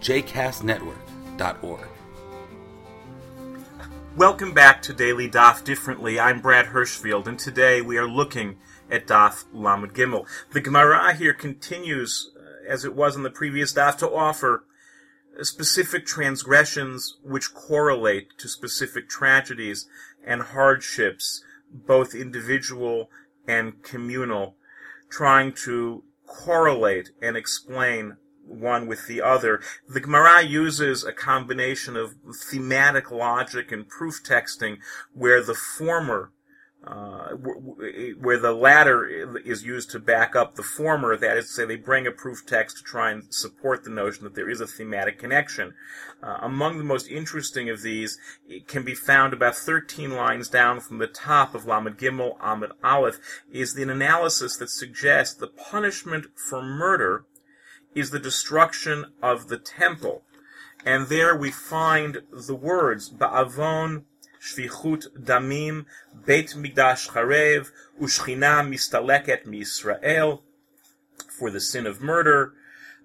jcastnetwork.org. Welcome back to Daily Daf Differently. I'm Brad Hirschfield, and today we are looking at Daf Lamed Gimel. The Gemara here continues, uh, as it was in the previous Daf, to offer specific transgressions which correlate to specific tragedies and hardships, both individual and communal, trying to correlate and explain one with the other. The Gemara uses a combination of thematic logic and proof texting where the former uh, where the latter is used to back up the former, that is to say, they bring a proof text to try and support the notion that there is a thematic connection. Uh, among the most interesting of these can be found about 13 lines down from the top of Lamed Gimel Amud Aleph, is an analysis that suggests the punishment for murder is the destruction of the temple. And there we find the words, Ba'avon shvichut damim, Beit Migdash charev, ushchina mistaleket mi'Yisrael, for the sin of murder,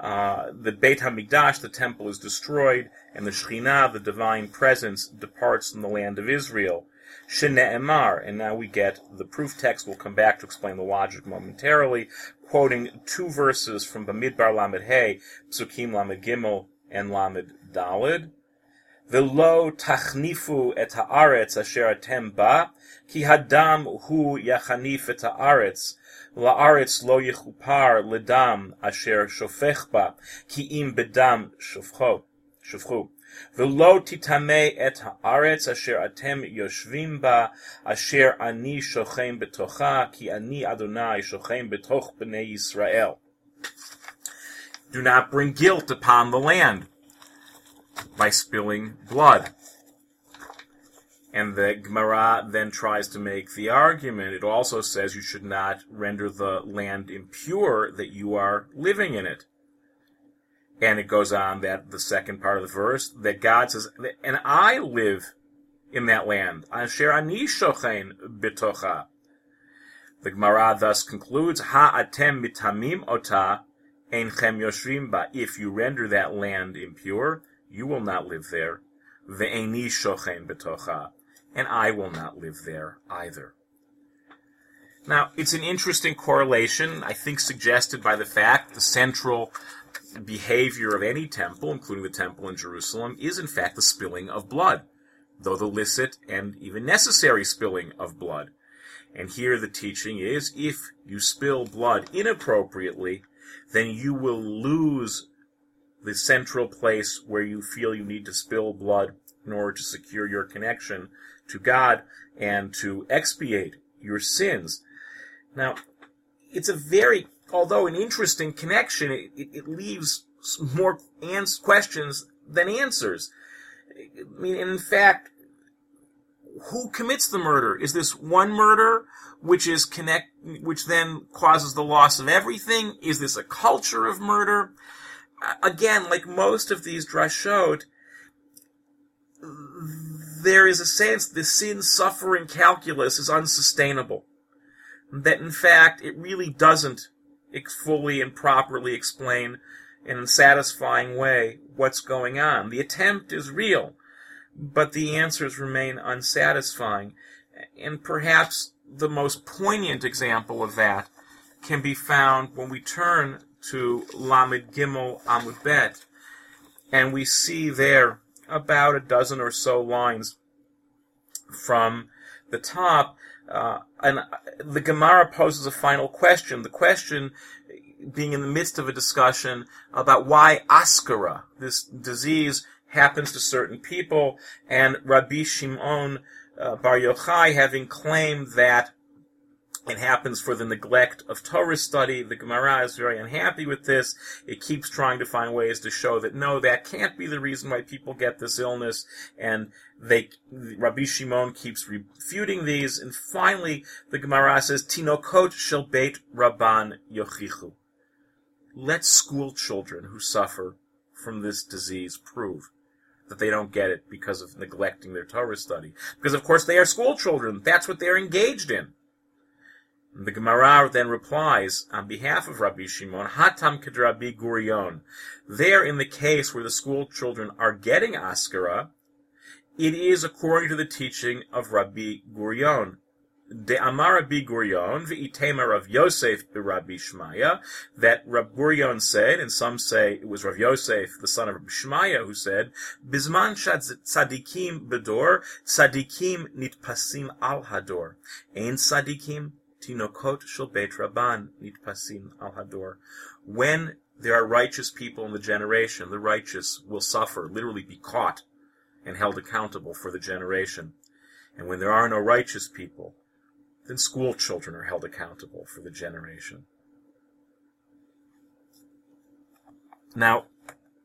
uh, the Beit Hamikdash, the temple, is destroyed, and the Shekhinah, the divine presence, departs from the land of Israel. Shene'emar, and now we get the proof text. We'll come back to explain the logic momentarily, quoting two verses from Bamidbar Lamed Hey, Psukim Lamed Gimel, and Lamed Dalid. Velo tachnifu et haaretz asher atem ba, ki hadam hu yachanif et haaretz, la'aretz lo yichupar ledam asher shofech ba, ki im bedam shofchu. Velo titame et haaretz asher atem yoshvim ba, asher ani shochem betocha, ki ani Adonai shochem betoch bnei Yisrael. Do not bring guilt upon the land by spilling blood. And the Gemara then tries to make the argument. It also says you should not render the land impure that you are living in it. And it goes on that the second part of the verse that God says, and I live in that land. Asher ani shochen bitocha. The Gemara thus concludes, Ha atem mitamim ota enchem yoshrim ba. If you render that land impure, you will not live there. Ve'eni shochen betocha. And I will not live there either. Now, it's an interesting correlation, I think suggested by the fact the central behavior of any temple, including the temple in Jerusalem, is in fact the spilling of blood, though the licit and even necessary spilling of blood. And here the teaching is if you spill blood inappropriately, then you will lose the central place where you feel you need to spill blood in order to secure your connection to God and to expiate your sins. Now, it's a very, although an interesting connection, it, it leaves more ans- questions than answers. I mean, in fact, who commits the murder? Is this one murder which is connect, which then causes the loss of everything? Is this a culture of murder? again, like most of these drashot, there is a sense the sin suffering calculus is unsustainable. That in fact it really doesn't fully and properly explain in a satisfying way what's going on. The attempt is real, but the answers remain unsatisfying. And perhaps the most poignant example of that can be found when we turn to Lamed Gimel Amud Bet, and we see there about a dozen or so lines from the top. Uh, and the Gemara poses a final question. The question being in the midst of a discussion about why askara, this disease, happens to certain people, and Rabbi Shimon uh, Bar Yochai having claimed that it happens for the neglect of Torah study. The Gemara is very unhappy with this. It keeps trying to find ways to show that no, that can't be the reason why people get this illness. And they, Rabbi Shimon keeps refuting these. And finally, the Gemara says, Tinokot shel beit Rabban yochichu. Let school children who suffer from this disease prove that they don't get it because of neglecting their Torah study. Because of course they are school children. That's what they're engaged in. The Gemara then replies on behalf of Rabbi Shimon, Hatam Kedrabi Gurion. There, in the case where the school children are getting Askara, it is according to the teaching of Rabbi Gurion. De Amar Rabbi Gurion, v'itema Rav Yosef Rabbi Shmaya, that Rabbi Gurion said, and some say it was Rav Yosef, the son of Rabbi Shmaya, who said, Bisman tzadikim bedor, tzadikim nitpasim al hador. Ein tzadikim Tinokot shel beit Rabban nitpasim al hador. When there are righteous people in the generation, the righteous will suffer, literally be caught and held accountable for the generation. And when there are no righteous people, then school children are held accountable for the generation. Now,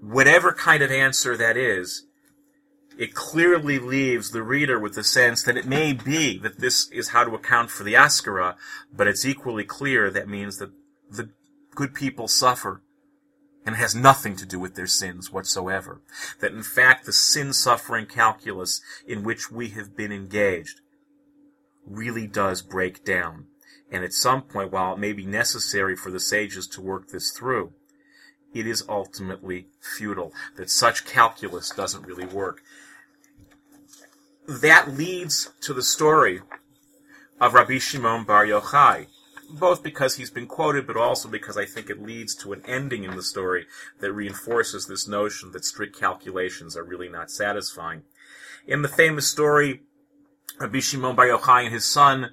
whatever kind of answer that is, it clearly leaves the reader with the sense that it may be that this is how to account for the Askara, but it's equally clear that means that the good people suffer and has nothing to do with their sins whatsoever. That in fact the sin suffering calculus in which we have been engaged really does break down. And at some point, while it may be necessary for the sages to work this through, it is ultimately futile. That such calculus doesn't really work that leads to the story of Rabbi Shimon Bar Yochai, both because he's been quoted, but also because I think it leads to an ending in the story that reinforces this notion that strict calculations are really not satisfying. In the famous story, Rabbi Shimon Bar Yochai and his son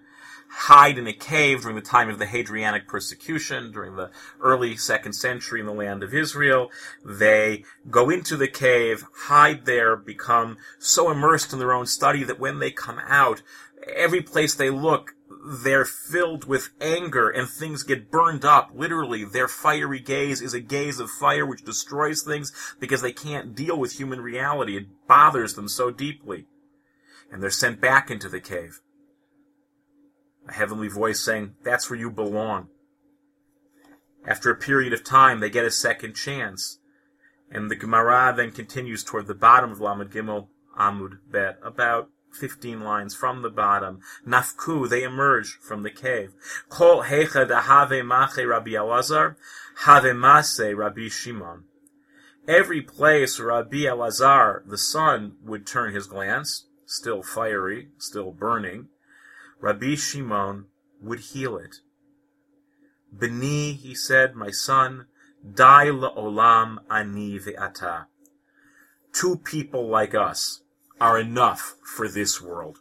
hide in a cave during the time of the Hadrianic persecution, during the early second century in the land of Israel. They go into the cave, hide there, become so immersed in their own study that when they come out, every place they look, they're filled with anger and things get burned up. Literally, their fiery gaze is a gaze of fire which destroys things because they can't deal with human reality. It bothers them so deeply. And they're sent back into the cave a heavenly voice saying, That's where you belong. After a period of time, they get a second chance. And the Gemara then continues toward the bottom of Lamed Gimel Amud Bet, about 15 lines from the bottom. Nafku, they emerge from the cave. Kol hecha have mache Rabbi Elazar, have mase Rabbi Shimon. Every place Rabbi Elazar, the son, would turn his glance, still fiery, still burning, Rabbi Shimon would heal it. Beni, he said, my son, die la'olam ani ve'ata. Two people like us are enough for this world.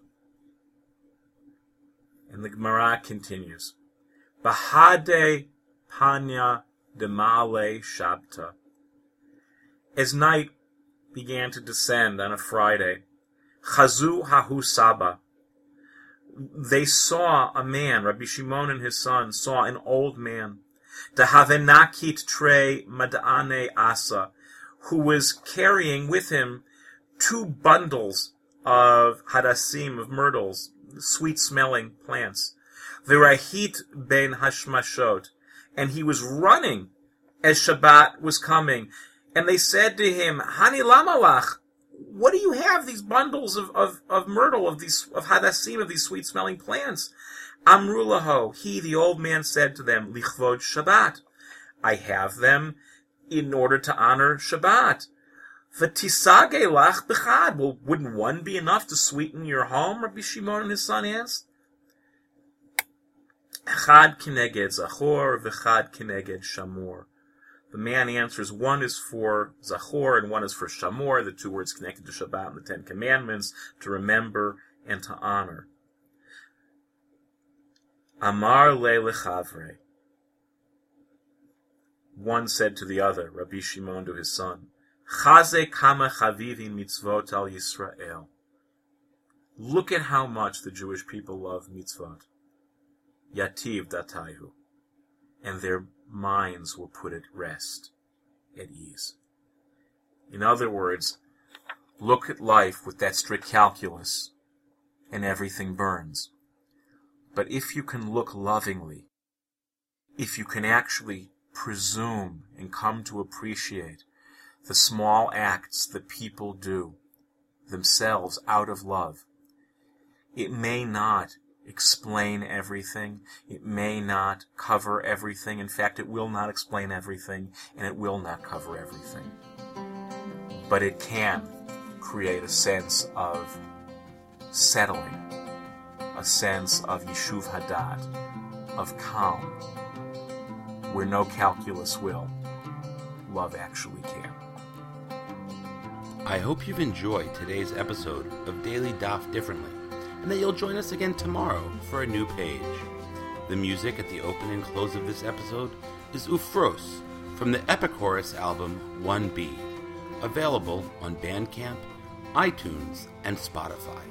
And the Gemara continues. Bahade panya demale shabta. As night began to descend on a Friday, chazu hahu saba, they saw a man, Rabbi Shimon and his son saw an old man, Dahavenakit tre madane asa, who was carrying with him two bundles of hadassim, of myrtles, sweet smelling plants. The Virahit ben hashmashot, and he was running as Shabbat was coming. And they said to him, Hani lamalach, what do you have? These bundles of, of, of myrtle, of these, of hadassim, of these sweet smelling plants. Amrulaho, he, the old man, said to them, Lichvod Shabbat. I have them in order to honor Shabbat. V'tisage lach b'chad. Well, wouldn't one be enough to sweeten your home? Rabbi Shimon and his son asked. Chad kineged zachor, v'chad kineged shamor. The man answers, one is for Zachor and one is for Shamor, the two words connected to Shabbat and the Ten Commandments, to remember and to honor. Amar le lechavre. One said to the other, Rabbi Shimon to his son, Chaze kama chavivi mitzvot al Yisrael. Look at how much the Jewish people love mitzvot. yativ datayu, and their minds will put at rest, at ease. In other words, look at life with that strict calculus, and everything burns. But if you can look lovingly, if you can actually presume and come to appreciate the small acts that people do themselves out of love, it may not explain everything. It may not cover everything. In fact, it will not explain everything, and it will not cover everything. But it can create a sense of settling, a sense of Yishuv Hadat, of calm, where no calculus will, love actually can. I hope you've enjoyed today's episode of Daily Daf Differently, and that you'll join us again tomorrow for a new page. The music at the open and close of this episode is Ufros from the Epichorus album One Bead, available on Bandcamp, iTunes, and Spotify.